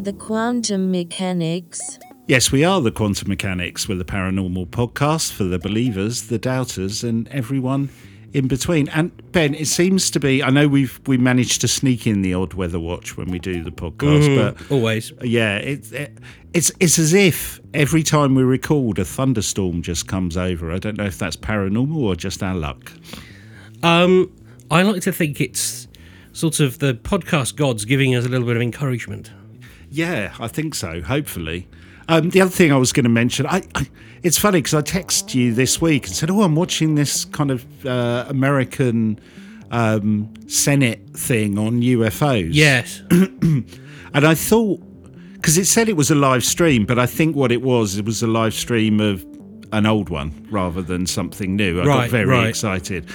Are the quantum mechanics? Yes, we are the Quantum Mechanics. We're the paranormal podcast for the believers, the doubters, and everyone in between. And Ben, it seems to be. I know we've we managed to sneak in the odd weather watch when we do the podcast, but Always. yeah, it, it, it's it's as if every time we record, a thunderstorm just comes over. I don't know if that's paranormal or just our luck. Um, I like to think it's sort of the podcast gods giving us a little bit of encouragement. Yeah, I think so. Hopefully. Um, the other thing I was going to mention, I, I it's funny because I texted you this week and said, "Oh, I'm watching this kind of uh, American um, Senate thing on UFOs." Yes. and I thought because it said it was a live stream, but I think what it was, it was a live stream of an old one rather than something new. I got Right, very right. excited.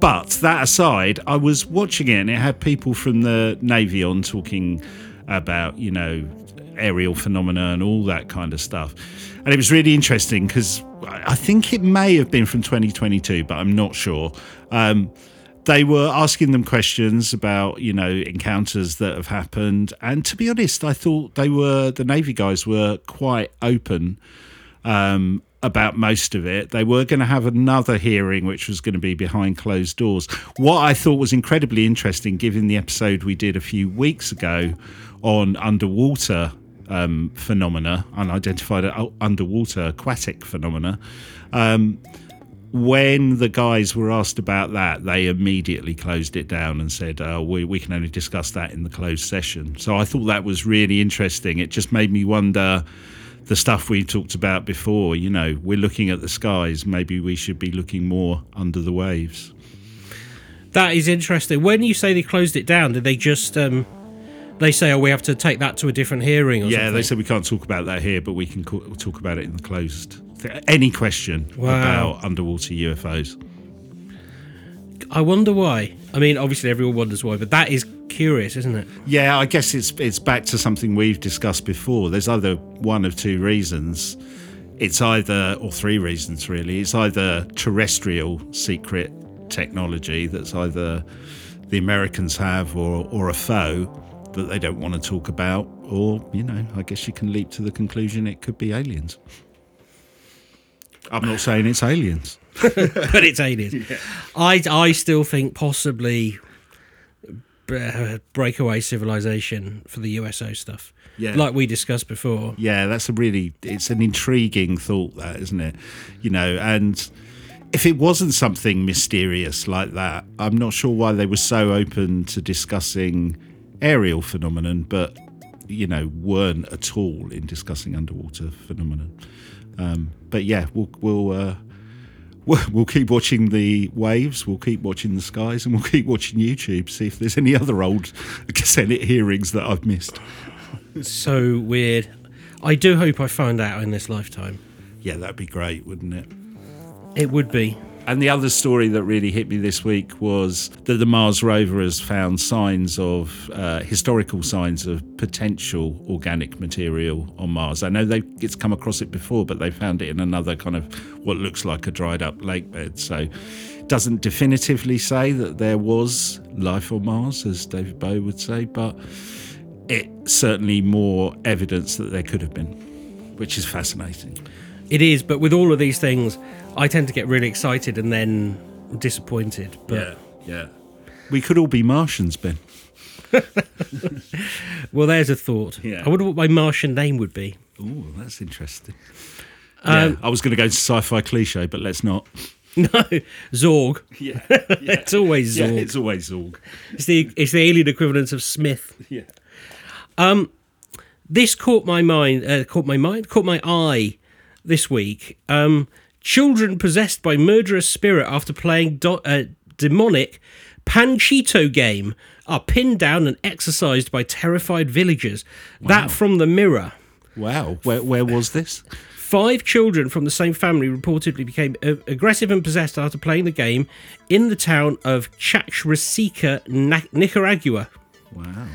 But that aside, I was watching it and it had people from the Navy on talking about, you know, aerial phenomena and all that kind of stuff. And it was really interesting because I think it may have been from 2022, but I'm not sure. Um, they were asking them questions about you know encounters that have happened and to be honest i thought they were the navy guys were quite open um, about most of it they were going to have another hearing which was going to be behind closed doors what i thought was incredibly interesting given the episode we did a few weeks ago on underwater um, phenomena unidentified uh, underwater aquatic phenomena um, when the guys were asked about that, they immediately closed it down and said, uh, we, we can only discuss that in the closed session. So I thought that was really interesting. It just made me wonder the stuff we talked about before. You know, we're looking at the skies. Maybe we should be looking more under the waves. That is interesting. When you say they closed it down, did they just um, they say, "Oh, we have to take that to a different hearing"? Or Yeah, something? they said we can't talk about that here, but we can co- talk about it in the closed. Any question Wow. about underwater UFOs? I wonder why. I mean, obviously everyone wonders why, but that is curious, isn't it? Yeah, I guess it's it's back to something we've discussed before. There's either one of two reasons. It's either or three reasons really. It's either terrestrial secret technology that's either the Americans have or or a foe that they don't want to talk about, or you know, I guess you can leap to the conclusion it could be aliens. I'm not saying it's aliens. but it's aliens. I I still think possibly uh, breakaway civilization for the USO stuff. Yeah. like we discussed before. Yeah, that's a really it's an intriguing thought that, isn't it? You know, and if it wasn't something mysterious like that, I'm not sure why they were so open to discussing aerial phenomenon, but you know, weren't at all in discussing underwater phenomenon. Um, but yeah, we'll we'll uh, we'll we'll keep watching the waves, we'll keep watching the skies, and we'll keep watching YouTube. See if there's any other old Senate hearings that I've missed. So weird. I do hope I find out in this lifetime. Yeah, that'd be great, wouldn't it? It would be. And the other story that really hit me this week was that the Mars rover has found signs of uh, historical signs of potential organic material on Mars. I know they it's come across it before, but they found it in another kind of what looks like a dried up lake bed. So doesn't definitively say that there was life on Mars, as David Bowie would say, but it's certainly more evidence that there could have been, which is fascinating. It is, but with all of these things, I tend to get really excited and then disappointed. But yeah. We could all be Martians, Ben. well, there's a thought. Yeah. I wonder what my Martian name would be. Oh, that's interesting. Um, yeah, I was going to go sci-fi cliche, but let's not. No, Zorg. Yeah, It's always Zorg. yeah, it's always Zorg. It's the it's the alien equivalent of Smith. Yeah, Um, This caught my mind. Uh, caught my mind. Caught my eye this week. Um, children possessed by murderous spirit after playing do- uh, demonic Panchito game are pinned down and exercised by terrified villagers. That from the Mirror. wow. Where where was this? Five children from the same family reportedly became aggressive and possessed after playing the game in the town of Chachrasica, Nicaragua. Wow.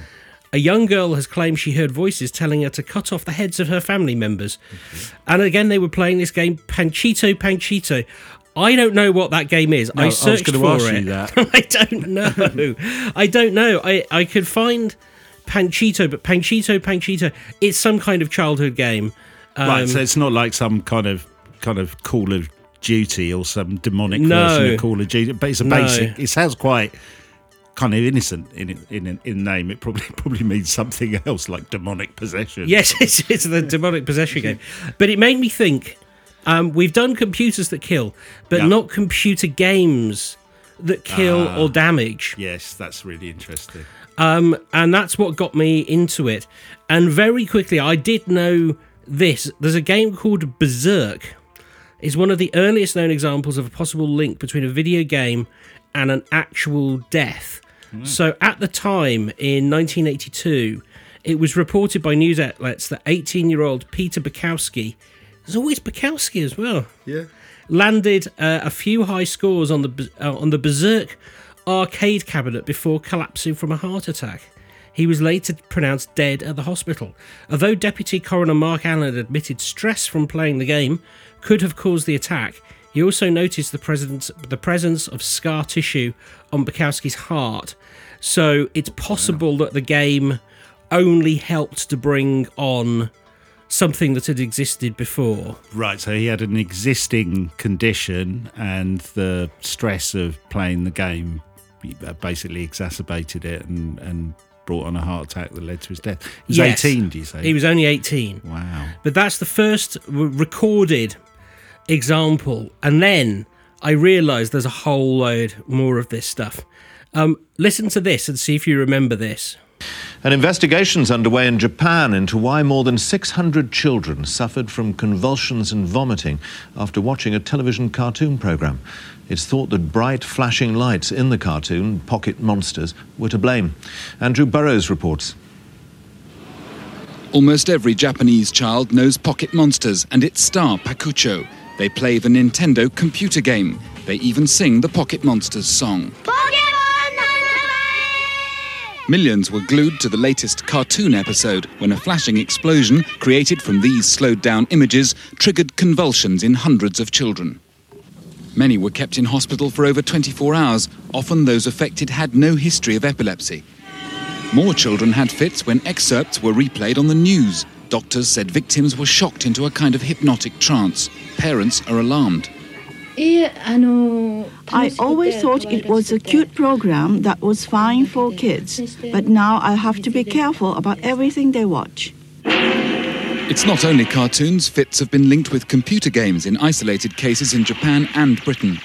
A young girl has claimed she heard voices telling her to cut off the heads of her family members. And again, they were playing this game, Panchito Panchito. I don't know what that game is. No, I I was searched gonna for ask it. you that. I don't know. I don't know. I, I could find Panchito, but Panchito, Panchito, it's some kind of childhood game. Um, right, so it's not like some kind of kind of Call of Duty or some demonic No. version of Call of Duty, but it's a No. basic. It sounds quite kind of innocent in it- in in name. It probably probably means something else like demonic possession. Yes, it's, it's the demonic possession game. But it made me think um, we've done computers that kill, but Yeah. not computer games that kill Ah. or damage. Yes, that's really interesting. Um, and that's what got me into it. And very quickly, I did know this. There's a game called Berserk. It's one of the earliest known examples of a possible link between a video game and an actual death. So at the time in 1982, it was reported by news outlets that 18 year old Peter Bukowski, there's always Bukowski as well, Yeah. landed uh, a few high scores on the uh, on the Berserk arcade cabinet before collapsing from a heart attack. He was later pronounced dead at the hospital. Although Deputy Coroner Mark Allen admitted stress from playing the game could have caused the attack, he also noticed the presence the presence of scar tissue on Bukowski's heart. So it's possible that the game only helped to bring on something that had existed before. Right, so he had an existing condition, and the stress of playing the game uh, basically exacerbated it and, and brought on a heart attack that led to his death. He was Yes. 18, do you say? He was only 18. wow. But that's the first recorded example. And then I realised there's a whole load more of this stuff. Um, listen to this and see if you remember this. An investigation's underway in Japan into why more than 600 children suffered from convulsions and vomiting after watching a television cartoon program. It's thought that bright flashing lights in the cartoon, Pocket Monsters, were to blame. Andrew Burrows reports. Almost every Japanese child knows Pocket Monsters and its star Pikachu. They play the Nintendo computer game. They even sing the Pocket Monsters song. Millions were glued to the latest cartoon episode when a flashing explosion created from these slowed down images triggered convulsions in hundreds of children. Many were kept in hospital for over 24 hours. Often those affected had no history of epilepsy. More children had fits when excerpts were replayed on the news. Doctors said victims were shocked into a kind of hypnotic trance. Parents are alarmed. I always thought it was a cute program that was fine for kids, but now I have to be careful about everything they watch. It's not only cartoons, fits have been linked with computer games in isolated cases in Japan and Britain.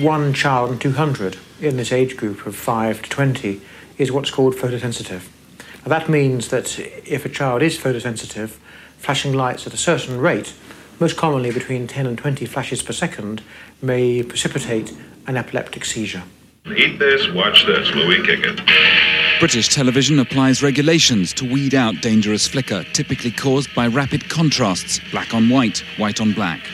one child in 200 in this age group of 5 to 20 is what's called photosensitive. Now that means that if a child is photosensitive, flashing lights at a certain rate, most commonly between 10 and 20 flashes per second, may precipitate an epileptic seizure. Eat this, watch this, Louis, kick it. British television applies regulations to weed out dangerous flicker, typically caused by rapid contrasts black on white, white on black.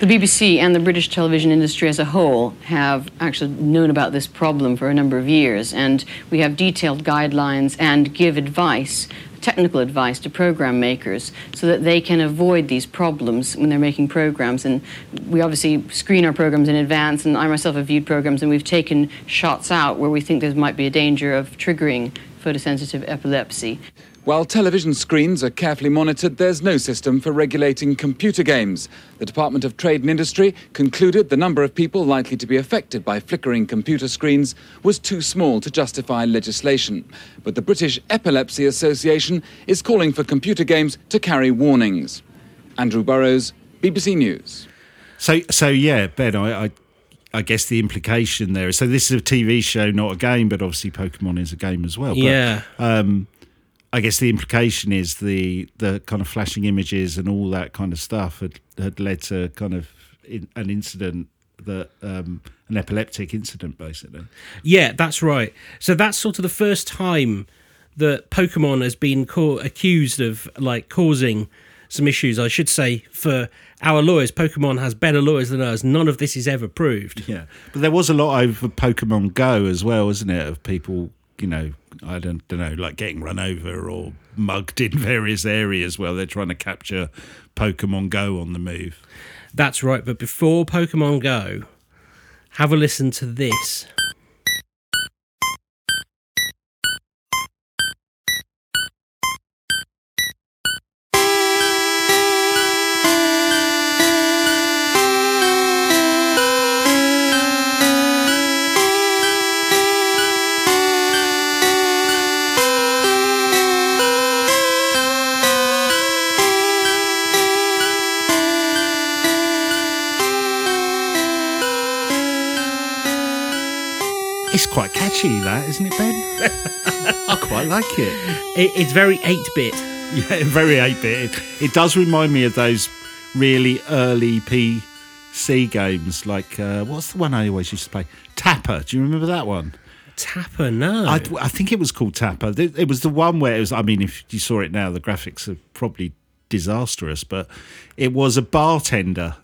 The BBC and the British television industry as a whole have actually known about this problem for a number of years, and we have detailed guidelines and give advice, technical advice to program makers so that they can avoid these problems when they're making programs. And we obviously screen our programs in advance, and I myself have viewed programs, and we've taken shots out where we think there might be a danger of triggering photosensitive epilepsy. While television screens are carefully monitored, there's no system for regulating computer games. The Department of Trade and Industry concluded the number of people likely to be affected by flickering computer screens was too small to justify legislation. But the British Epilepsy Association is calling for computer games to carry warnings. Andrew Burrows, BBC News. So, so yeah, Ben, I, I, I guess the implication there is so this is a TV show, not a game, but obviously Pokemon is a game as well. But, yeah. Um, I guess the implication is the the kind of flashing images and all that kind of stuff had had led to kind of in, an incident that um, an epileptic incident, basically. Yeah, that's right. So that's sort of the first time that Pokemon has been ca- accused of like causing some issues. I should say for our lawyers, Pokemon has better lawyers than us. None of this is ever proved. Yeah, but there was a lot over Pokemon Go as well, wasn't it? Of people, you know, I don't, don't know, like getting run over or mugged in various areas while they're trying to capture Pokemon Go on the move. That's right. But before Pokemon Go, have a listen to this. Catchy, that isn't it, Ben? I quite like it. It, it's very 8 bit. Yeah, very 8 bit. It, it does remind me of those really early PC games, like uh, what's the one I always used to play? Tapper. Do you remember that one? Tapper, no. I, I think it was called Tapper. It it was the one where it was. I mean, if you saw it now, the graphics are probably disastrous, but it was a bartender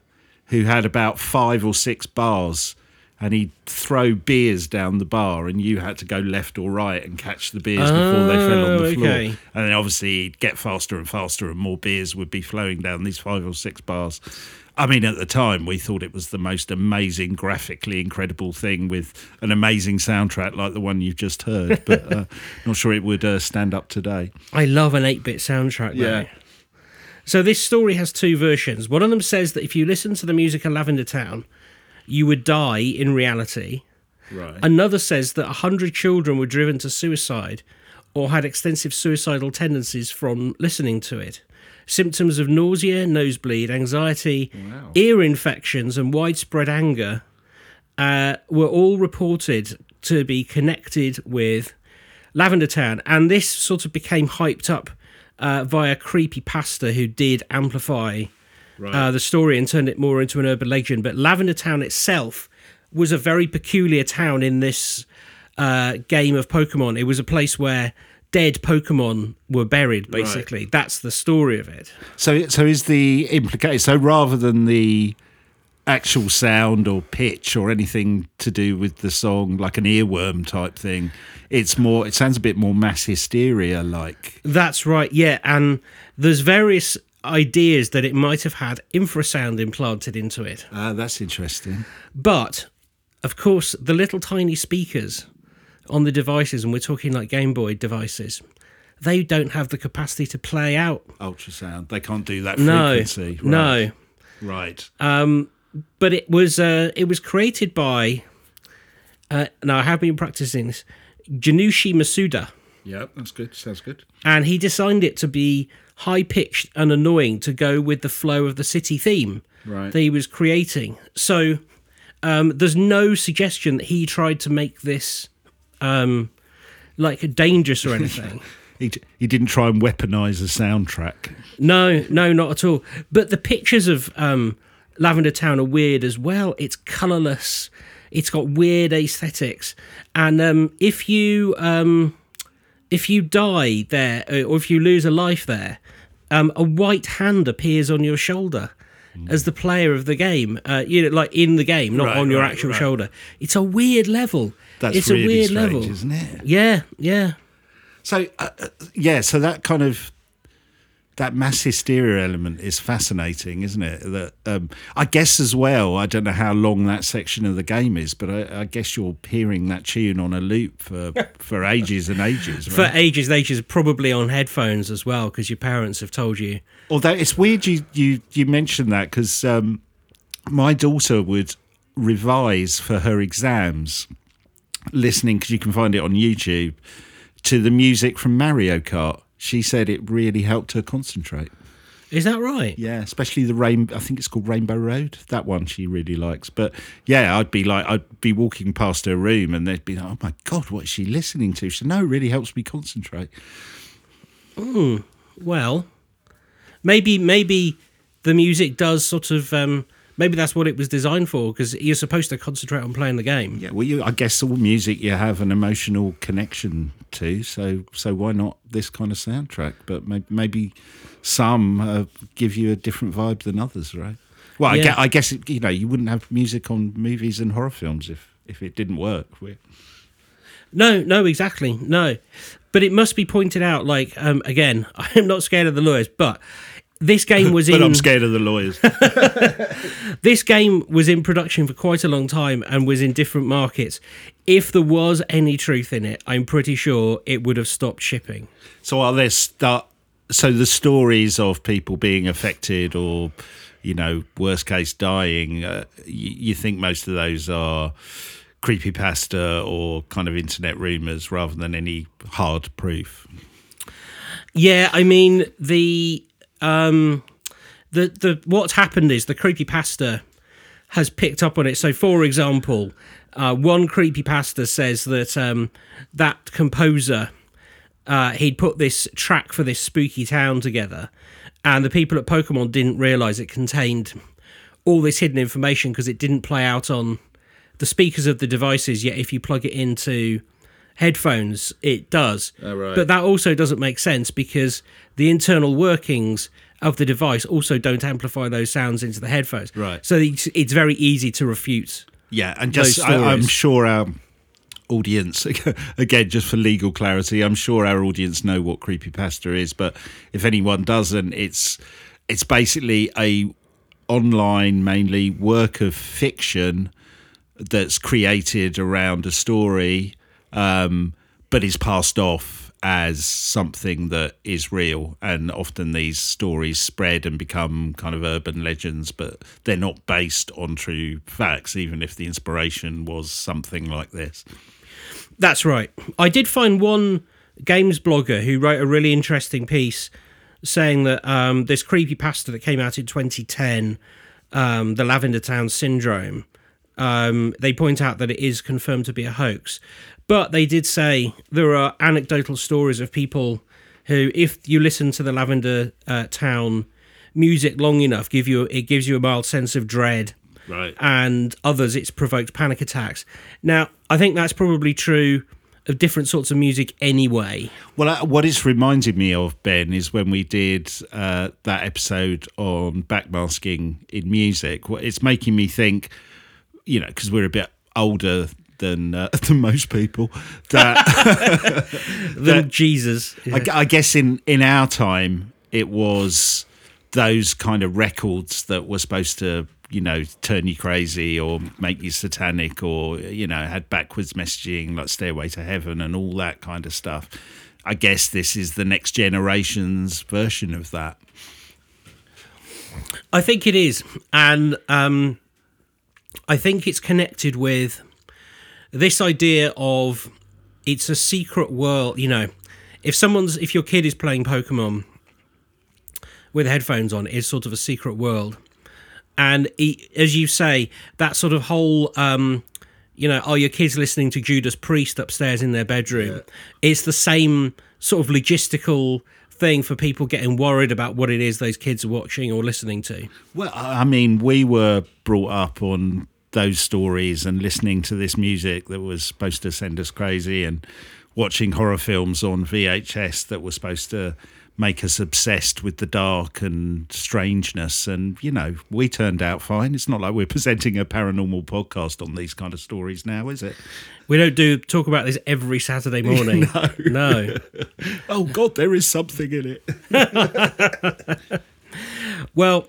who had about five or six bars. And he'd throw beers down the bar, and you had to go left or right and catch the beers before they fell on the Oh, floor. okay. And then obviously he'd get faster and faster, and more beers would be flowing down these five or six bars. I mean, at the time, we thought it was the most amazing, graphically incredible thing with an amazing soundtrack like the one you've just heard. But uh, not sure it would uh, stand up today. I love an 8 bit soundtrack, though. Yeah. So this story has two versions. One of them says that if you listen to the music of Lavender Town, you would die in reality. Right. Another says that 100 children were driven to suicide or had extensive suicidal tendencies from listening to it. Symptoms of nausea, nosebleed, anxiety, ear infections, and widespread anger uh, were all reported to be connected with Lavender Town. And this sort of became hyped up uh, via creepy pasta who did amplify uh, the story and turned it more into an urban legend. But Lavender Town itself was a very peculiar town in this uh, game of Pokemon. It was a place where dead Pokemon were buried. Basically, that's the story of it. So, so is the implication? So rather than the actual sound or pitch or anything to do with the song, like an earworm type thing, it's more. It sounds a bit more mass hysteria like. That's right. Yeah, and there's various ideas that it might have had infrasound implanted into it. Ah, that's interesting. But of course, the little tiny speakers on the devices, and we're talking like Game Boy devices, they don't have the capacity to play out. Ultrasound. They can't do that No, frequency. no. Right. But it was uh, it was created by. Uh, now I have been practicing this. Janushi Masuda, Yeah, that's good. Sounds good. and he designed it to be high pitched and annoying to go with the flow of the city theme Right. that he was creating. So um, there's no suggestion that he tried to make this um, like dangerous or anything. He, d- he didn't try and weaponize the soundtrack. no, no, not at all. But the pictures of um, Lavender Town are weird as well. It's colourless. It's got weird aesthetics, and um, if you um, if you die there uh, or if you lose a life there, um, a white hand appears on your shoulder as the player of the game. Uh, you know, like in the game, not Right, on your right, actual right. shoulder. It's a weird level. That's it's really a weird strange, level, isn't it? Yeah, yeah. So uh, uh, yeah, so that kind of that mass hysteria element is fascinating, isn't it? That um, I guess as well. I don't know how long that section of the game is, but I, I guess you're hearing that tune on a loop for for ages and ages. For ages and ages, probably on headphones as well, because your parents have told you. Although it's weird you you you mentioned that because um, my daughter would revise for her exams, listening because you can find it on YouTube to the music from Mario Kart. She said it really helped her concentrate. Is that right? Yeah, especially the rain. I think it's called Rainbow Road. That one she really likes. But yeah, I'd be like, I'd be walking past her room, and they'd be like, "Oh my god, what is she listening to?" She said, "No, it really helps me concentrate." Well, maybe maybe the music does sort of um, maybe that's what it was designed for because you're supposed to concentrate on playing the game. Yeah, well, you, I guess all music you have an emotional connection to, so so why not this kind of soundtrack? But maybe, maybe some uh, give you a different vibe than others, right? Well, I, guess, I guess it, you know you wouldn't have music on movies and horror films if if it didn't work. No, no, exactly, no. But it must be pointed out. Like um, again, I'm not scared of the lawyers, but this game was But in I'm scared of the lawyers. this game was in production for quite a long time and was in different markets. If there was any truth in it, I'm pretty sure it would have stopped shipping. So are there start? So the stories of people being affected, or you know, worst case dying. Uh, you, you think most of those are creepypasta or kind of internet rumors, rather than any hard proof. Yeah, I mean the um the the what's happened is the creepy creepypasta has picked up on it. So for example, Uh, one creepypasta says that um, that composer uh, he'd put this track for this spooky town together, and the people at Pokemon didn't realize it contained all this hidden information because it didn't play out on the speakers of the devices. Yet, if you plug it into headphones, it does. Oh, right. But that also doesn't make sense because the internal workings of the device also don't amplify those sounds into the headphones. Right. So it's, it's very easy to refute. Yeah, and just I, I'm sure our audience again just for legal clarity i'm sure our audience know what creepypasta is but if anyone doesn't it's it's basically a online mainly work of fiction that's created around a story um, but is passed off as something that is real and often these stories spread and become kind of urban legends but they're not based on true facts even if the inspiration was something like this That's right. I did find one games blogger who wrote a really interesting piece saying that um, this creepy pasta that came out in 2010, um, the Lavender Town Syndrome, um, they point out that it is confirmed to be a hoax. But they did say there are anecdotal stories of people who, if you listen to the Lavender uh, Town music long enough, give you it gives you a mild sense of dread right and others it's provoked panic attacks. Now, I think that's probably true of different sorts of music anyway. Well, uh, what it's reminded me of, Ben, is when we did uh, that episode on backmasking in music. It's making me think, you know, because we're a bit older than uh, than most people. That The Jesus. I, I guess in in our time, it was those kind of records that were supposed to you know turn you crazy or make you satanic or you know had backwards messaging like stairway to heaven and all that kind of stuff i guess this is the next generation's version of that I think it is, and um, I think it's connected with this idea of it's a secret world. You know, if someone's if your kid is playing Pokemon with headphones on, it's sort of a secret world, and as you say, that sort of whole. Um, you know, are your kids listening to Judas Priest upstairs in their bedroom? It's the same sort of logistical thing for people getting worried about what it is those kids are watching or listening to. well I mean we were brought up on those stories and listening to this music that was supposed to send us crazy and watching horror films on vhs that were supposed to make us obsessed with the dark and strangeness and you know we turned out fine it's not like we're presenting a paranormal podcast on these kind of stories now is it We don't do talk about this every Saturday morning. no. no. oh god there is something in it Well,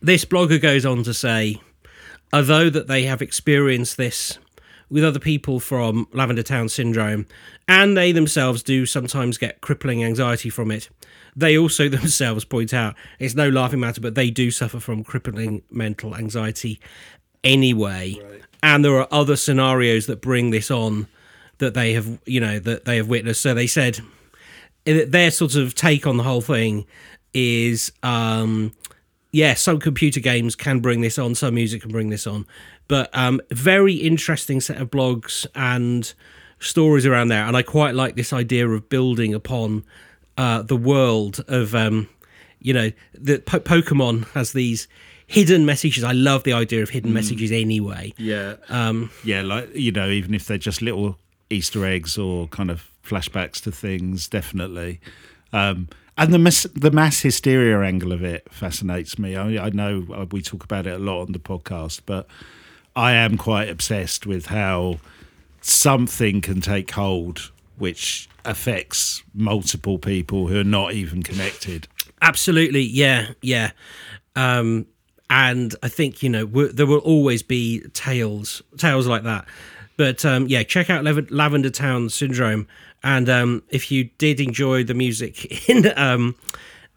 this blogger goes on to say, although that they have experienced this with other people from Lavender Town syndrome, and they themselves do sometimes get crippling anxiety from it. They also themselves point out it's no laughing matter, but they do suffer from crippling mental anxiety anyway. And there are other scenarios that bring this on that they have, you know, that they have witnessed. So they said their sort of take on the whole thing is um yeah some computer games can bring this on some music can bring this on. But um very interesting set of blogs and stories around there. And i quite like this idea of building upon uh the world of um you know the po- pokemon has these hidden messages. I love the idea of hidden messages anyway. Yeah. Um, yeah, like, you know, even if they're just little Easter eggs or kind of flashbacks to things, definitely. Um, and the mass, the mass hysteria angle of it fascinates me. I, I know uh, we talk about it a lot on the podcast, but I am quite obsessed with how something can take hold which affects multiple people who are not even connected. Absolutely, yeah, yeah. Um, and I think you know there will always be tales, tales like that. But um, yeah, check out Lav- Lavender Town Syndrome, and um, if you did enjoy the music in um,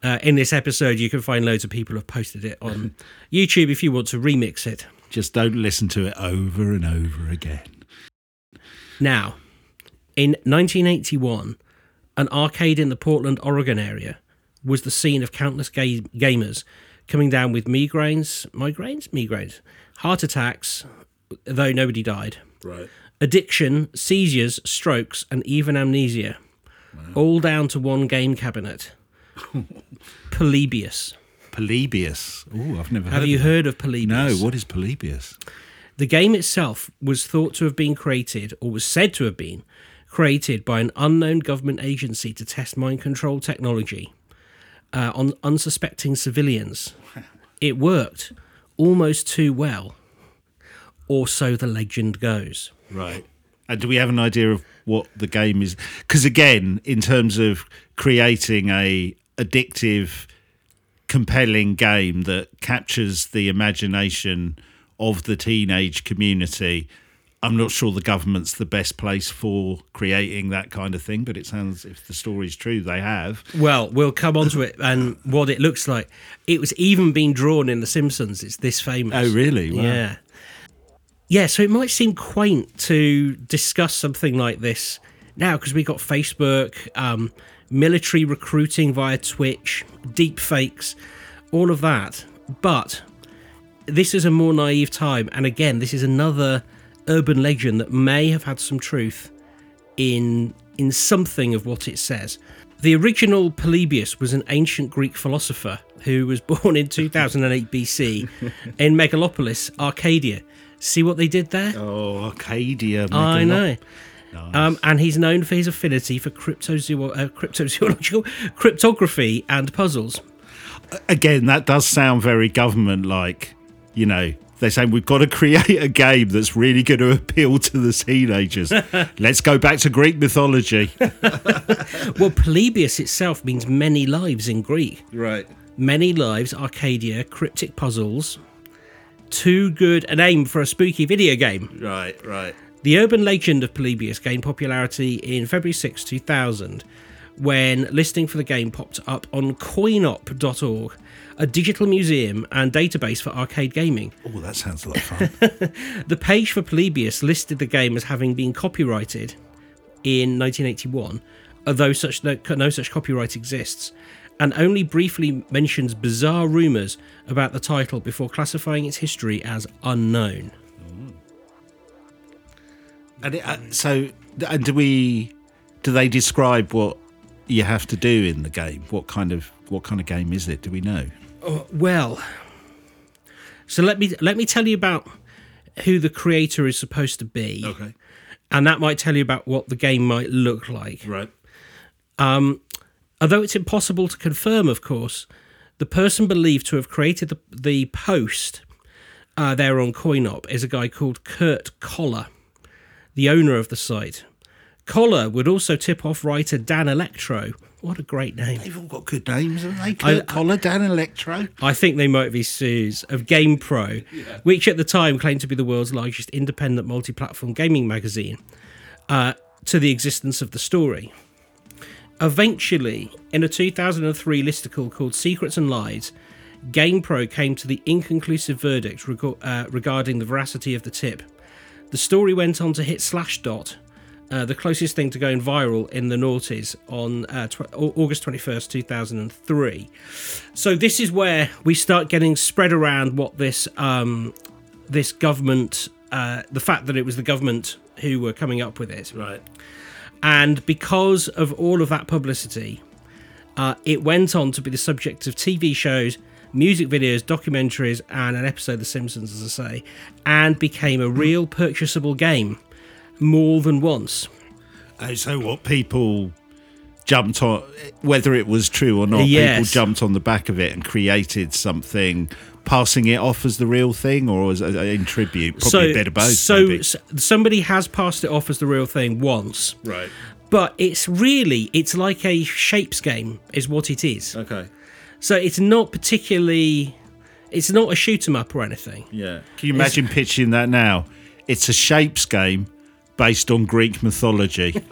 uh, in this episode, you can find loads of people have posted it on YouTube if you want to remix it. Just don't listen to it over and over again. Now, in 1981, an arcade in the Portland, Oregon area was the scene of countless ga- gamers coming down with migraines, migraines, migraines, heart attacks, though nobody died. Right. Addiction, seizures, strokes, and even amnesia. All down to one game cabinet. Polybius. Polybius. Oh, I've never Have heard you of heard of. Polybius? No, what is Polybius? The game itself was thought to have been created, or was said to have been created, by an unknown government agency to test mind control technology uh, on unsuspecting civilians. It worked almost too well, or so the legend goes. Right. And do we have an idea of what the game is? Because again, in terms of creating a addictive, compelling game that captures the imagination of the teenage community, I'm not sure the government's the best place for creating that kind of thing. But it sounds, if the story's true, they have. Well, we'll come on to it and what it looks like. It was even being drawn in The Simpsons. It's this famous. Oh, really? Wow. Yeah. Yeah, so it might seem quaint to discuss something like this now because we've got Facebook, um, military recruiting via Twitch, deep fakes, all of that. But this is a more naive time. And again, this is another urban legend that may have had some truth in in something of what it says. The original Polybius was an ancient Greek philosopher who was born in 2008 BC in Megalopolis, Arcadia. See what they did there? Oh, Arcadia. I know. Um, and he's known for his affinity for cryptozoolo- uh, cryptozoological cryptography and puzzles. again, that does sound very government like. You know, they're saying we've got to create a game that's really going to appeal to the teenagers. Let's go back to Greek mythology. Well, Polybius itself means many lives in Greek. right. Many lives, Arcadia, cryptic puzzles. Too good a name for a spooky video game. Right, right. The urban legend of Polybius gained popularity in February 6, 2000, when listing for the game popped up on coinop.org, a digital museum and database for arcade gaming. Oh, that sounds a lot of fun. The page for Polybius listed the game as having been copyrighted in 1981, although such no, no such copyright exists, and only briefly mentions bizarre rumours about the title before classifying its history as unknown. and it, uh, so, and do we? Do they describe what you have to do in the game? What kind of what kind of game is it? Do we know? Well, so let me let me tell you about who the creator is supposed to be, Okay. and that might tell you about what the game might look like. Right. Although it's impossible to confirm, of course, the person believed to have created the, the post uh, there on CoinOp is a guy called Kurt Koller, the owner of the site. Koller would also tip off writer Dan Elektro. What a great name. They've all got good names, haven't they? Kurt I- Koller, Dan Elektro. I think they might be Sues of GamePro, which at the time claimed to be the world's largest independent multi platform gaming magazine, uh, to the existence of the story. Eventually, in a 2003 listicle called Secrets and Lies, GamePro came to the inconclusive verdict uh, regarding the veracity of the tip. The story went on to hit Slashdot, uh, the closest thing to going viral in the noughties on uh, tw- August 21st, 2003. So this is where we start getting spread around what this um, this government, uh, the fact that it was the government who were coming up with it, Right. And because of all of that publicity, uh, it went on to be the subject of TV shows, music videos, documentaries, and an episode of The Simpsons, as I say, and became a real purchasable game more than once. Oh, so what people jumped on, whether it was true or not, Yes. people jumped on the back of it and created something, passing it off as the real thing or as in tribute. Probably a bit of both. So maybe. s- somebody has passed it off as the real thing once, right. but it's really it's like a shapes game, is what it is. Okay. So it's not particularly, it's not a shoot 'em up or anything. Yeah. Can you imagine pitching that now? It's a shapes game based on Greek mythology.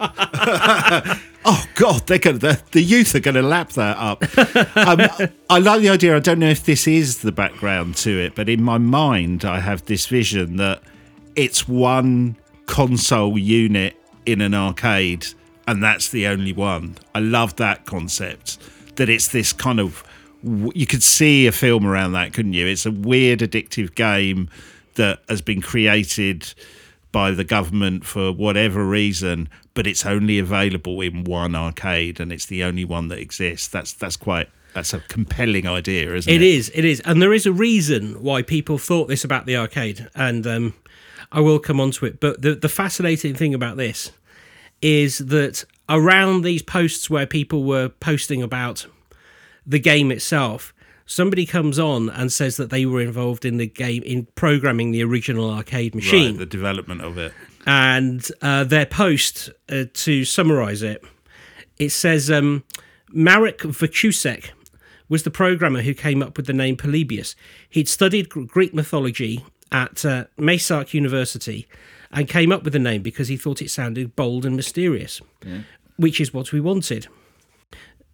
oh God, they're gonna the, the youth are gonna lap that up. Um, I like the idea. I don't know if this is the background to it, but in my mind, I have this vision that it's one console unit in an arcade, and that's the only one. I love that concept. That it's this kind of you could see a film around that, couldn't you? It's a weird, addictive game that has been created by the government for whatever reason, but it's only available in one arcade and it's the only one that exists. That's that's quite that's a compelling idea, isn't it? It is, it is, and there is a reason why people thought this about the arcade, and um, I will come on to it. But the the fascinating thing about this is that around these posts where people were posting about the game itself, somebody comes on and says that they were involved in the game in programming the original arcade machine. Right, the development of it. and uh, their post uh, to summarize it it says um, marek Wachusek was the programmer who came up with the name polybius. He'd studied greek mythology at uh, University and came up with the name because he thought it sounded bold and mysterious which is what we wanted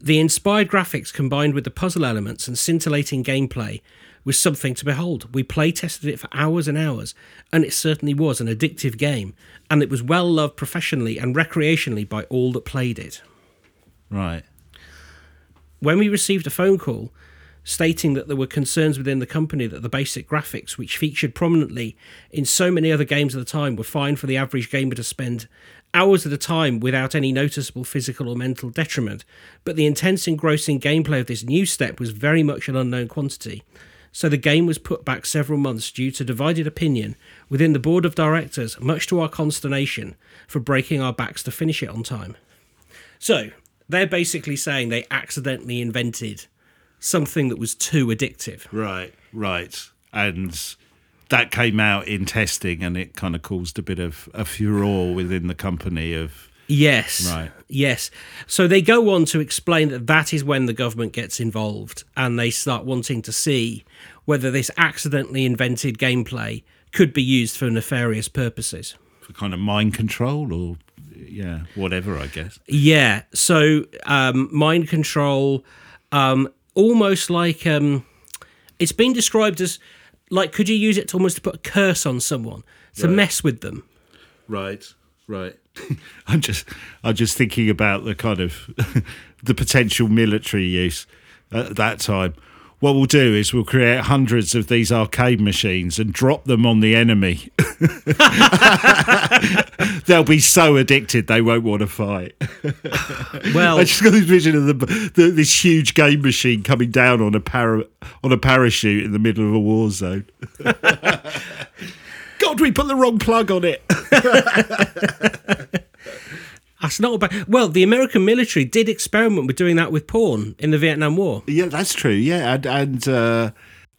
the inspired graphics combined with the puzzle elements and scintillating gameplay was something to behold. We play tested it for hours and hours, and it certainly was an addictive game, and it was well loved professionally and recreationally by all that played it. Right. When we received a phone call stating that there were concerns within the company that the basic graphics, which featured prominently in so many other games at the time, were fine for the average gamer to spend hours at a time without any noticeable physical or mental detriment, but the intense engrossing gameplay of this new step was very much an unknown quantity. So the game was put back several months due to divided opinion within the board of directors, much to our consternation, for breaking our backs to finish it on time. So they're basically saying they accidentally invented something that was too addictive. Right, right. And that came out in testing and it kind of caused a bit of a furore within the company of Yes. Right. Yes. So they go on to explain that that is when the government gets involved and they start wanting to see whether this accidentally invented gameplay could be used for nefarious purposes. for kind of mind control or yeah, whatever, I guess. Yeah. So um, mind control, um, almost like um, it's been described as like could you use it to almost to put a curse on someone to Right. mess with them? Right, right. I'm just I'm just thinking about the kind of the potential military use at that time. What we'll do is we'll create hundreds of these arcade machines and drop them on the enemy. They'll be so addicted they won't want to fight. Well, I just got this vision of the, the, this huge game machine coming down on a para, on a parachute in the middle of a war zone. God, we put the wrong plug on it. That's not bad. Well, the American military did experiment with doing that with porn in the Vietnam War. Yeah, that's true. Yeah, and and uh,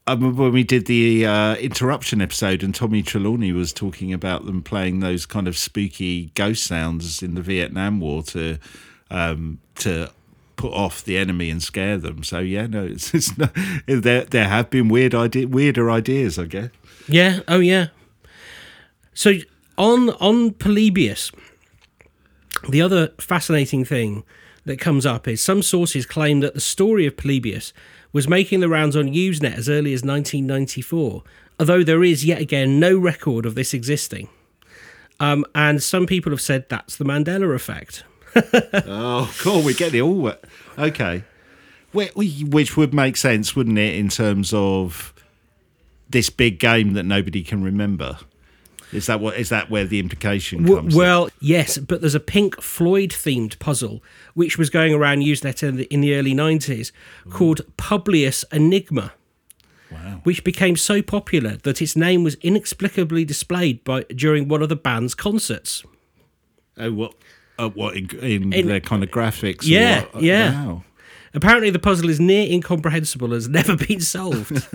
I remember when we did the uh, interruption episode, and Tommy Trelawney was talking about them playing those kind of spooky ghost sounds in the Vietnam War to um, to put off the enemy and scare them. So yeah, no, it's, it's no, there there have been weird idea, weirder ideas, I guess. Yeah. Oh, yeah. So on on Polybius, the other fascinating thing that comes up is some sources claim that the story of Polybius was making the rounds on Usenet as early as 1994, although there is yet again no record of this existing. Um, and some people have said that's the Mandela effect. Oh, cool. We get it all. Okay. Which would make sense, wouldn't it, in terms of this big game that nobody can remember? Is that what? Is that where the implication comes? in? well, yes, but there's a Pink Floyd themed puzzle which was going around Usenet in the, in the early 90s called Publius Enigma. Wow. Which became so popular that its name was inexplicably displayed by during one of the band's concerts. Oh, what? Uh, what in, in, In- their kind of graphics? Yeah, yeah. Wow. Apparently, the puzzle is near incomprehensible, has never been solved.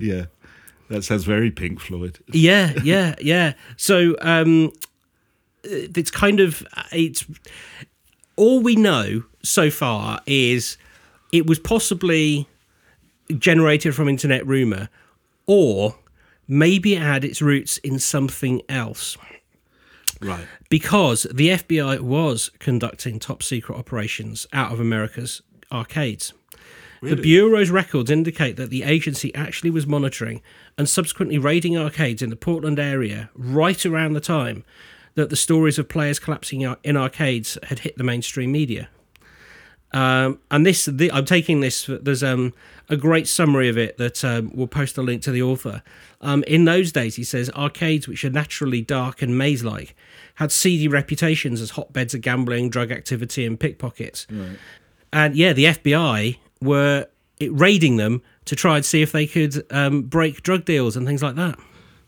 yeah, that sounds very Pink Floyd. yeah, yeah, yeah. So um, it's kind of it's all we know so far is it was possibly generated from internet rumor, or maybe it had its roots in something else. Right. because the FBI was conducting top secret operations out of America's arcades. The Bureau's records indicate that the agency actually was monitoring and subsequently raiding arcades in the Portland area right around the time that the stories of players collapsing in arcades had hit the mainstream media. Um, and this, the, I'm taking this. There's um, a great summary of it that um, we'll post a link to the author. Um, in those days, he says arcades, which are naturally dark and maze-like, had seedy reputations as hotbeds of gambling, drug activity, and pickpockets. And yeah, the FBI were it, raiding them to try and see if they could um, break drug deals and things like that.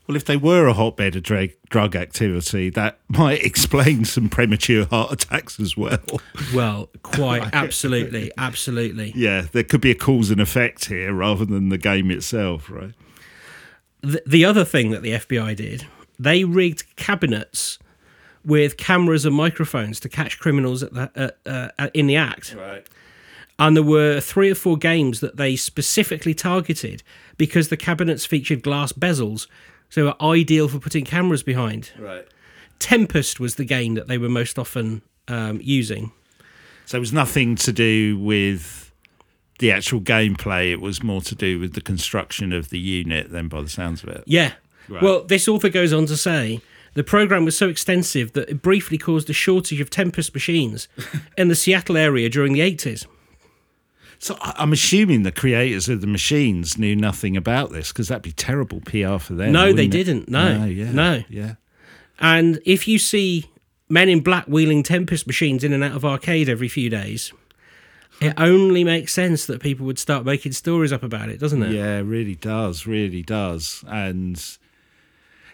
Well, if they were a hotbed of drug, drug activity, that might explain some premature heart attacks as well. Well, quite absolutely, absolutely. Yeah, there could be a cause and effect here rather than the game itself, right? The, the other thing that the FBI did, they rigged cabinets with cameras and microphones to catch criminals at the, uh, uh, in the act. Right. And there were three or four games that they specifically targeted because the cabinets featured glass bezels, so they were ideal for putting cameras behind. Right. Tempest was the game that they were most often um, using. So it was nothing to do with the actual gameplay. It was more to do with the construction of the unit, then, by the sounds of it. Yeah. Right. Well, this author goes on to say the program was so extensive that it briefly caused a shortage of Tempest machines in the Seattle area during the 80s. So I'm assuming the creators of the machines knew nothing about this because that'd be terrible PR for them. No, they it? didn't. No. yeah, No. yeah. And if you see men in black wheeling Tempest machines in and out of arcade every few days, it only makes sense that people would start making stories up about it, doesn't it? Yeah, it really does, really does. And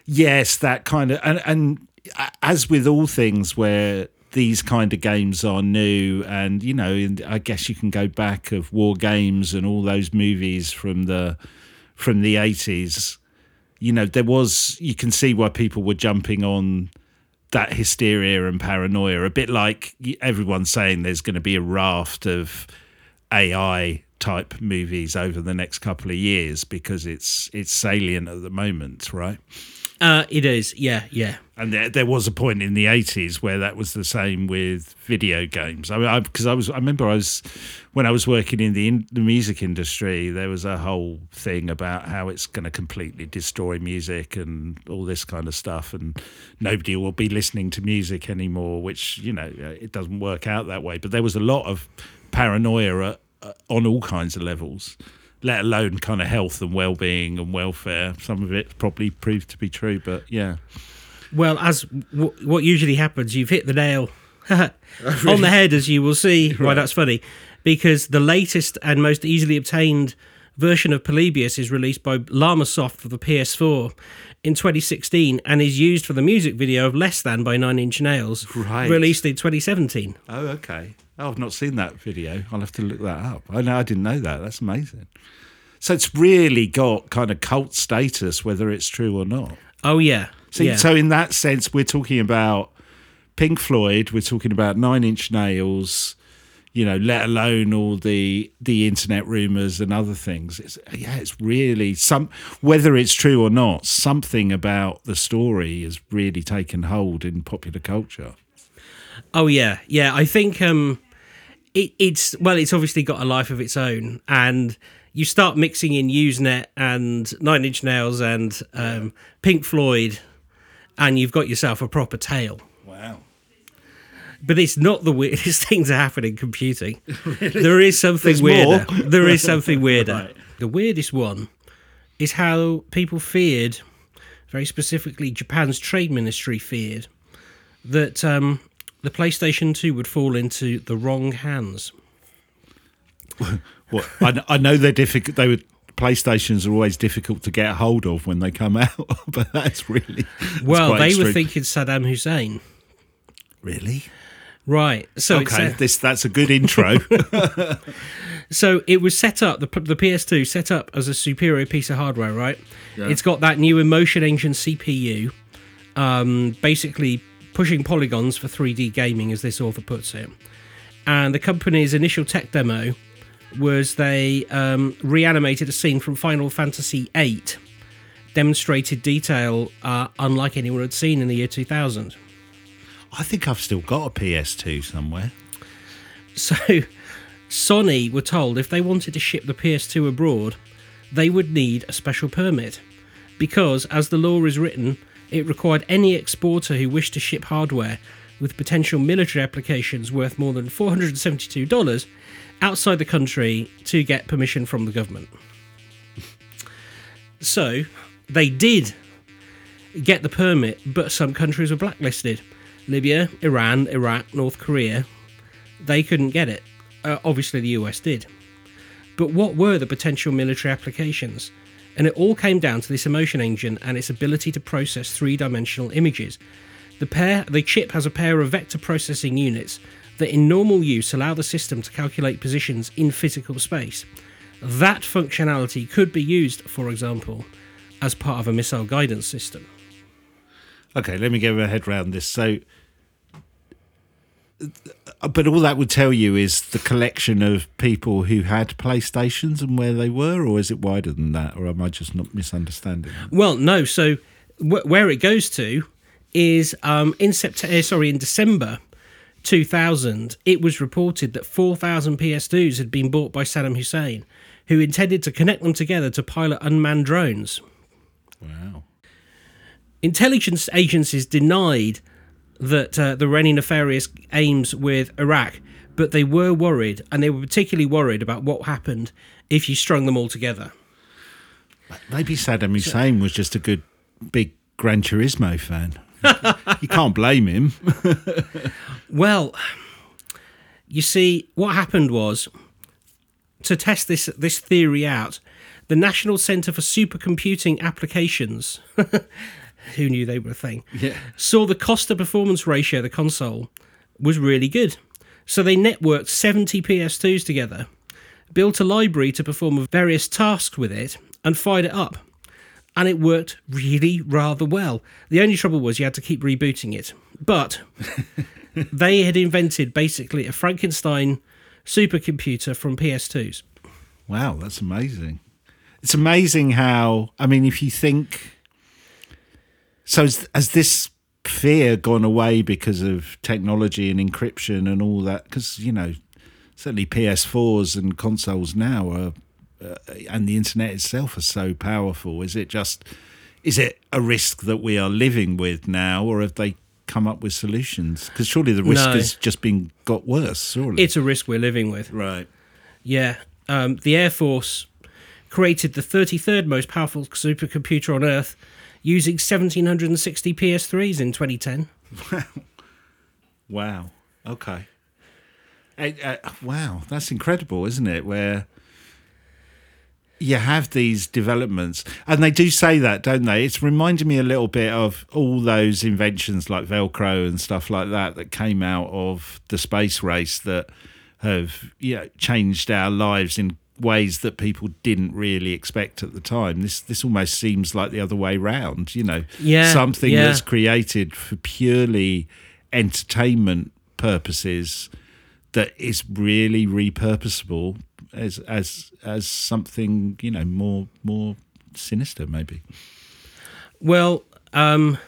yes, that kind of and and as with all things where these kind of games are new and you know I guess you can go back of war games and all those movies from the from the 80s you know there was you can see why people were jumping on that hysteria and paranoia a bit like everyone's saying there's going to be a raft of AI type movies over the next couple of years because it's it's salient at the moment, right? Uh, it is. Yeah, yeah. And there, there was a point in the eighties where that was the same with video games. I mean, because I, was, I remember I was when I was working in the in, the music industry, there was a whole thing about how it's going to completely destroy music and all this kind of stuff, and nobody will be listening to music anymore. Which you know, it doesn't work out that way. But there was a lot of paranoia uh, on all kinds of levels let alone kind of health and well-being and welfare. Some of it probably proved to be true, but yeah. Well, as w- what usually happens, you've hit the nail on the head, as you will see. Why that's funny, because the latest and most easily obtained version of Polybius is released by Llamasoft for the PS4 in 2016 and is used for the music video of Less Than by Nine Inch Nails, Right. released in 2017. Oh, okay. Oh, I've not seen that video. I'll have to look that up. I know I didn't know that. That's amazing. So it's really got kind of cult status, whether it's true or not. Oh yeah, So, yeah. so in that sense, we're talking about Pink Floyd. We're talking about Nine Inch Nails. You know, let alone all the the internet rumors and other things. It's yeah, it's really some whether it's true or not. Something about the story has really taken hold in popular culture. Oh yeah, yeah. I think um, it, it's well, it's obviously got a life of its own, and you start mixing in Usenet and Nine Inch Nails and um, Pink Floyd, and you've got yourself a proper tale. Wow. But it's not the weirdest thing to happen in computing. There is something There's weirder. more. There is something weirder. Right. The weirdest one is how people feared, very specifically Japan's trade ministry feared, that um, the PlayStation 2 would fall into the wrong hands. Well, I, I know they're difficult. They would. PlayStations are always difficult to get a hold of when they come out, but that's really that's Well, they were thinking Saddam Hussein. really. Right. So okay, uh, this that's a good intro. So it was set up the the PS2 set up as a superior piece of hardware, right? Yeah. It's got that new Emotion Engine CPU, um, basically pushing polygons for 3D gaming, as this author puts it. And the company's initial tech demo was they um, reanimated a scene from Final Fantasy VIII, demonstrated detail uh, unlike anyone had seen in the year 2000. I think I've still got a PS2 somewhere. So, Sony were told if they wanted to ship the PS2 abroad, they would need a special permit. Because, as the law is written, it required any exporter who wished to ship hardware with potential military applications worth more than $472 outside the country to get permission from the government. So they did get the permit, but some countries were blacklisted. Libya, Iran, Iraq, North Korea, they couldn't get it. Uh, obviously, the US did. But what were the potential military applications? And it all came down to this emotion engine and its ability to process three dimensional images. The pair, the chip has a pair of vector processing units that, in normal use, allow the system to calculate positions in physical space. That functionality could be used, for example, as part of a missile guidance system. Okay, let me get my head around this. So, but all that would tell you is the collection of people who had PlayStations and where they were, or is it wider than that, or am I just not misunderstanding? Well, no. So wh- where it goes to is um, in September. Sorry, in December 2000, it was reported that 4,000 PS2s had been bought by Saddam Hussein, who intended to connect them together to pilot unmanned drones. Wow. Intelligence agencies denied that uh, there were any nefarious aims with Iraq, but they were worried, and they were particularly worried about what happened if you strung them all together. Maybe Saddam Hussein was just a good big Gran Turismo fan. you can't blame him. Well, you see, what happened was to test this this theory out, the National Centre for Supercomputing Applications, who knew they were a thing, Yeah. saw the cost to performance ratio of the console was really good. So they networked 70 PS2s together, built a library to perform various tasks with it, and fired it up. And it worked really rather well. The only trouble was you had to keep rebooting it. But they had invented basically a Frankenstein supercomputer from PS2s. Wow, that's amazing. It's amazing how, I mean, if you think. So, has, has this fear gone away because of technology and encryption and all that? Because, you know, certainly PS4s and consoles now are, uh, and the internet itself are so powerful. Is it just, is it a risk that we are living with now, or have they come up with solutions? Because surely the risk No. has just been got worse, surely. It's a risk we're living with. right. Yeah. Um, the Air Force created the 33rd most powerful supercomputer on Earth using 1760 PS3s in 2010. Wow. Wow. Okay. Uh, wow, that's incredible, isn't it? Where you have these developments, and they do say that, don't they? It's reminding me a little bit of all those inventions like Velcro and stuff like that that came out of the space race that have you know, changed our lives in ways that people didn't really expect at the time. This this almost seems like the other way round. You know, Yeah, something yeah. that's created for purely entertainment purposes that is really repurposable as as as something you know more more sinister maybe Well, um,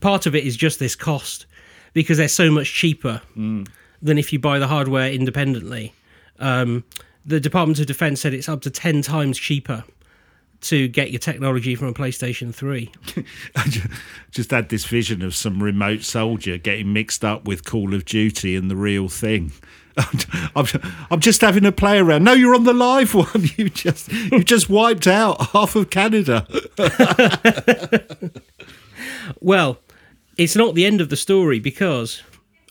part of it is just this cost because they're so much cheaper than if you buy the hardware independently. Um, the Department of Defense said it's up to 10 times cheaper to get your technology from a PlayStation 3. I just had this vision of some remote soldier getting mixed up with Call of Duty and the real thing. I'm, I'm just having a play around. No, you're on the live one. You just you just wiped out half of Canada. Well, it's not the end of the story because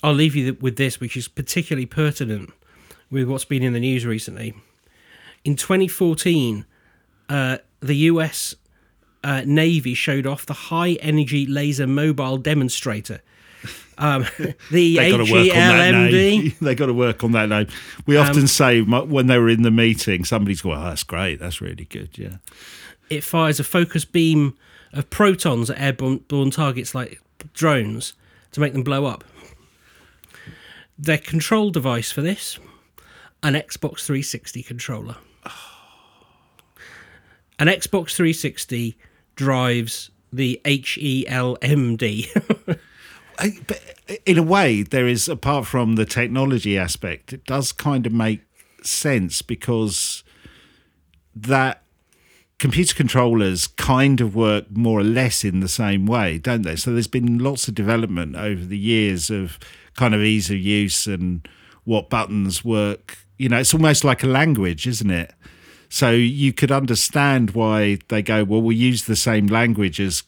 I'll leave you with this, which is particularly pertinent with what's been in the news recently. In 2014, uh, the US uh, Navy showed off the high energy laser mobile demonstrator. Um, the They got to work on that HELMD. they got to work on that name. We often say when they were in the meeting, somebody's going, oh, "That's great. That's really good." Yeah. It fires a focus beam of protons at airborne borne targets like drones to make them blow up. Their control device for this, an Xbox 360 controller. An Xbox 360 drives the HELMD. But in a way, there is apart from the technology aspect, it does kind of make sense because that computer controllers kind of work more or less in the same way, don't they? So there's been lots of development over the years of kind of ease of use and what buttons work. You know, it's almost like a language, isn't it? So you could understand why they go, well, we'll use the same language as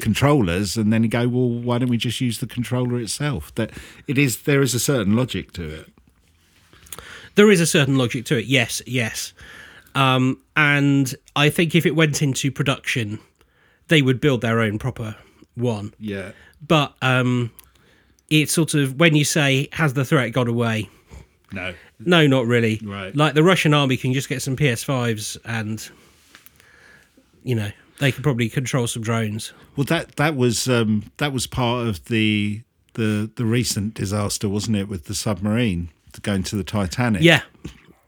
controllers, and then you go, well, why don't we just use the controller itself? That it is there is a certain logic to it. There is a certain logic to it. Yes, yes. Um, and I think if it went into production, they would build their own proper one. Yeah. But um, it's sort of when you say, "Has the threat gone away?" No. No, not really. Right. Like the Russian army can just get some PS5s and, you know, they could probably control some drones. Well, that that was um, that was part of the the the recent disaster, wasn't it, with the submarine going to the Titanic? Yeah.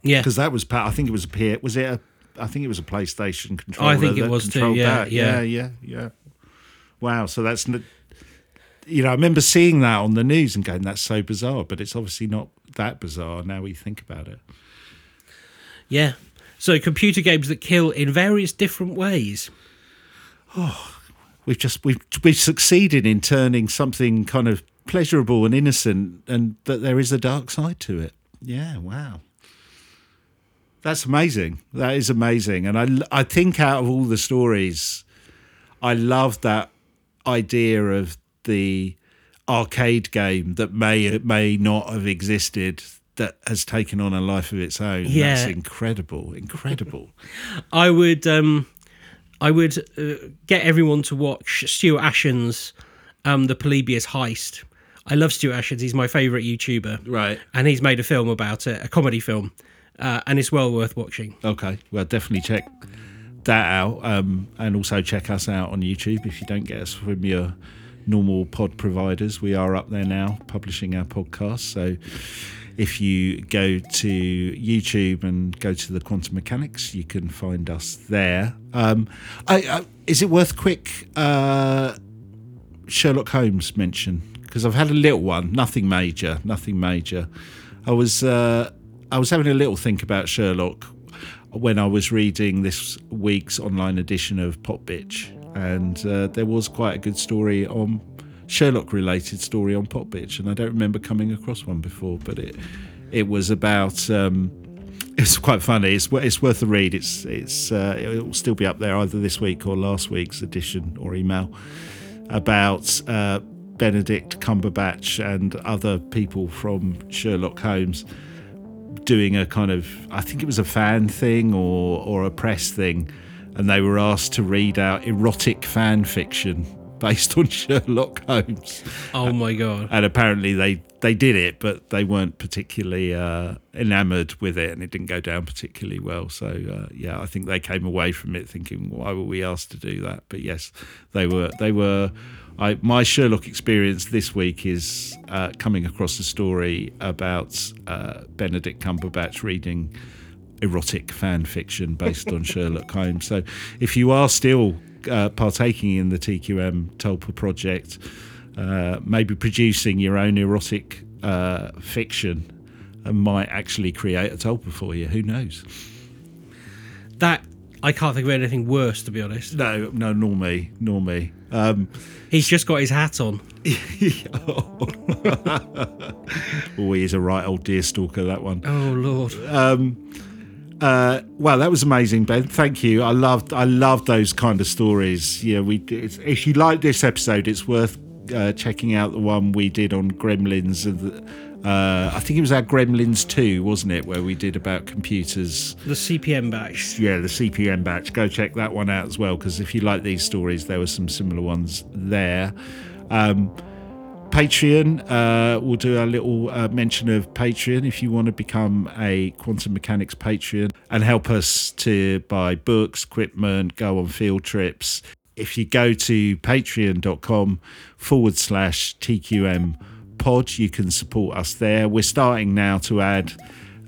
Yeah. because that was part. I think it was a P. Was it a? I think it was a PlayStation controller. I think it was too, yeah, yeah. yeah, yeah, yeah. Wow. So that's. You know, I remember seeing that on the news and going, "That's so bizarre," but it's obviously not that bizarre now we think about it. Yeah. So computer games that kill in various different ways. Oh, we've just we've we've succeeded in turning something kind of pleasurable and innocent and that there is a dark side to it yeah wow that's amazing that is amazing and i i think out of all the stories i love that idea of the arcade game that may may not have existed that has taken on a life of its own Yeah. that's incredible incredible I would um I would uh, get everyone to watch Stuart Ashen's um The Polybius Heist. I love Stuart Ashens. He's my favorite YouTuber. Right. And he's made a film about it, a comedy film. Uh, and it's well worth watching. Okay, well, definitely check that out, um, and also check us out on YouTube if you don't get us from your normal pod providers. We are up there now, publishing our podcast. So if you go to YouTube and go to the Quantum Mechanics, you can find us there. Um, I, I, is it worth quick uh, Sherlock Holmes mention? Because I've had a little one, nothing major, nothing major. I was uh, I was having a little think about Sherlock when I was reading this week's online edition of Popbitch, and uh, there was quite a good story on Sherlock related story on Popbitch, and I don't remember coming across one before, but it it was about. Um, it's quite funny. It's it's worth a read. It's it's uh, it will still be up there either this week or last week's edition or email about uh, Benedict Cumberbatch and other people from Sherlock Holmes doing a kind of I think it was a fan thing or or a press thing, and they were asked to read out erotic fan fiction based on Sherlock Holmes. Oh my god. And apparently they they did it, but they weren't particularly uh, enamored with it, and it didn't go down particularly well. So uh, yeah, I think they came away from it thinking, why were we asked to do that? But yes, they were they were. I, my Sherlock experience this week is uh, coming across a story about uh, Benedict Cumberbatch reading erotic fan fiction based on Sherlock Holmes. So if you are still uh, partaking in the TQM Tulpa project, uh, maybe producing your own erotic uh, fiction might actually create a Tulpa for you. Who knows? That I can't think of anything worse to be honest. No, no, nor me, nor me. Um, He's just got his hat on. oh, he is a right old deer stalker, that one. Oh lord. Uh, well, that was amazing, Ben. Thank you. I loved, I love those kind of stories. Yeah, we. It's, if you like this episode, it's worth uh, checking out the one we did on Gremlins. Of the, uh, I think it was our Gremlins two, wasn't it, where we did about computers. The CPM batch. Yeah, the CPM batch. Go check that one out as well, because if you like these stories, there were some similar ones there. Um, Patreon, uh, we'll do a little uh, mention of Patreon if you want to become a Quantum Mechanics Patreon and help us to buy books, equipment, go on field trips. If you go to patreon.com forward slash TQM pod, you can support us there. We're starting now to add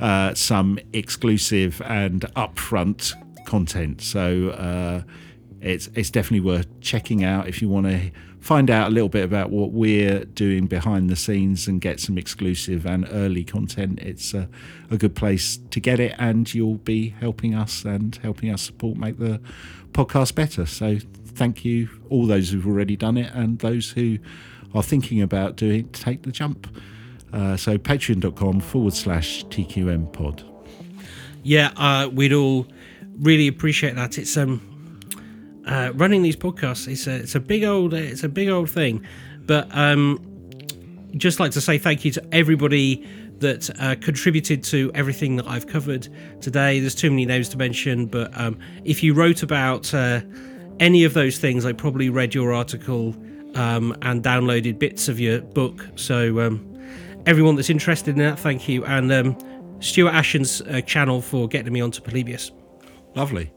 uh, some exclusive and upfront content. So uh, it's it's definitely worth checking out if you want to find out a little bit about what we're doing behind the scenes and get some exclusive and early content, it's a, a good place to get it. And you'll be helping us and helping us support make the podcast better. So thank you, all those who've already done it and those who are thinking about doing it, take the jump. Uh, so patreon.com forward slash TQM pod. Yeah, uh, we'd all really appreciate that. It's um uh, running these podcasts. It's a it's a big old it's a big old thing, but um, just like to say thank you to everybody that uh, contributed to everything that I've covered today. There's too many names to mention, but um, if you wrote about uh, any of those things, I probably read your article um, and downloaded bits of your book. So um, everyone that's interested in that, thank you, and um, Stuart Ashen's uh, channel for getting me onto Polybius. Lovely.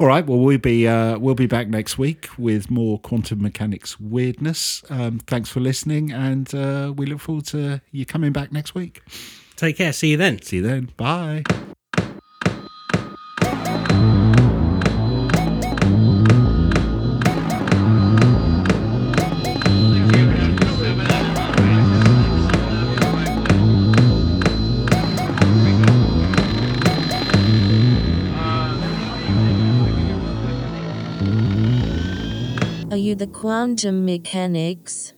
All right. Well, we'll be uh, we'll be back next week with more quantum mechanics weirdness. Um, thanks for listening, and uh, we look forward to you coming back next week. Take care. See you then. See you then. Bye. You the quantum mechanics?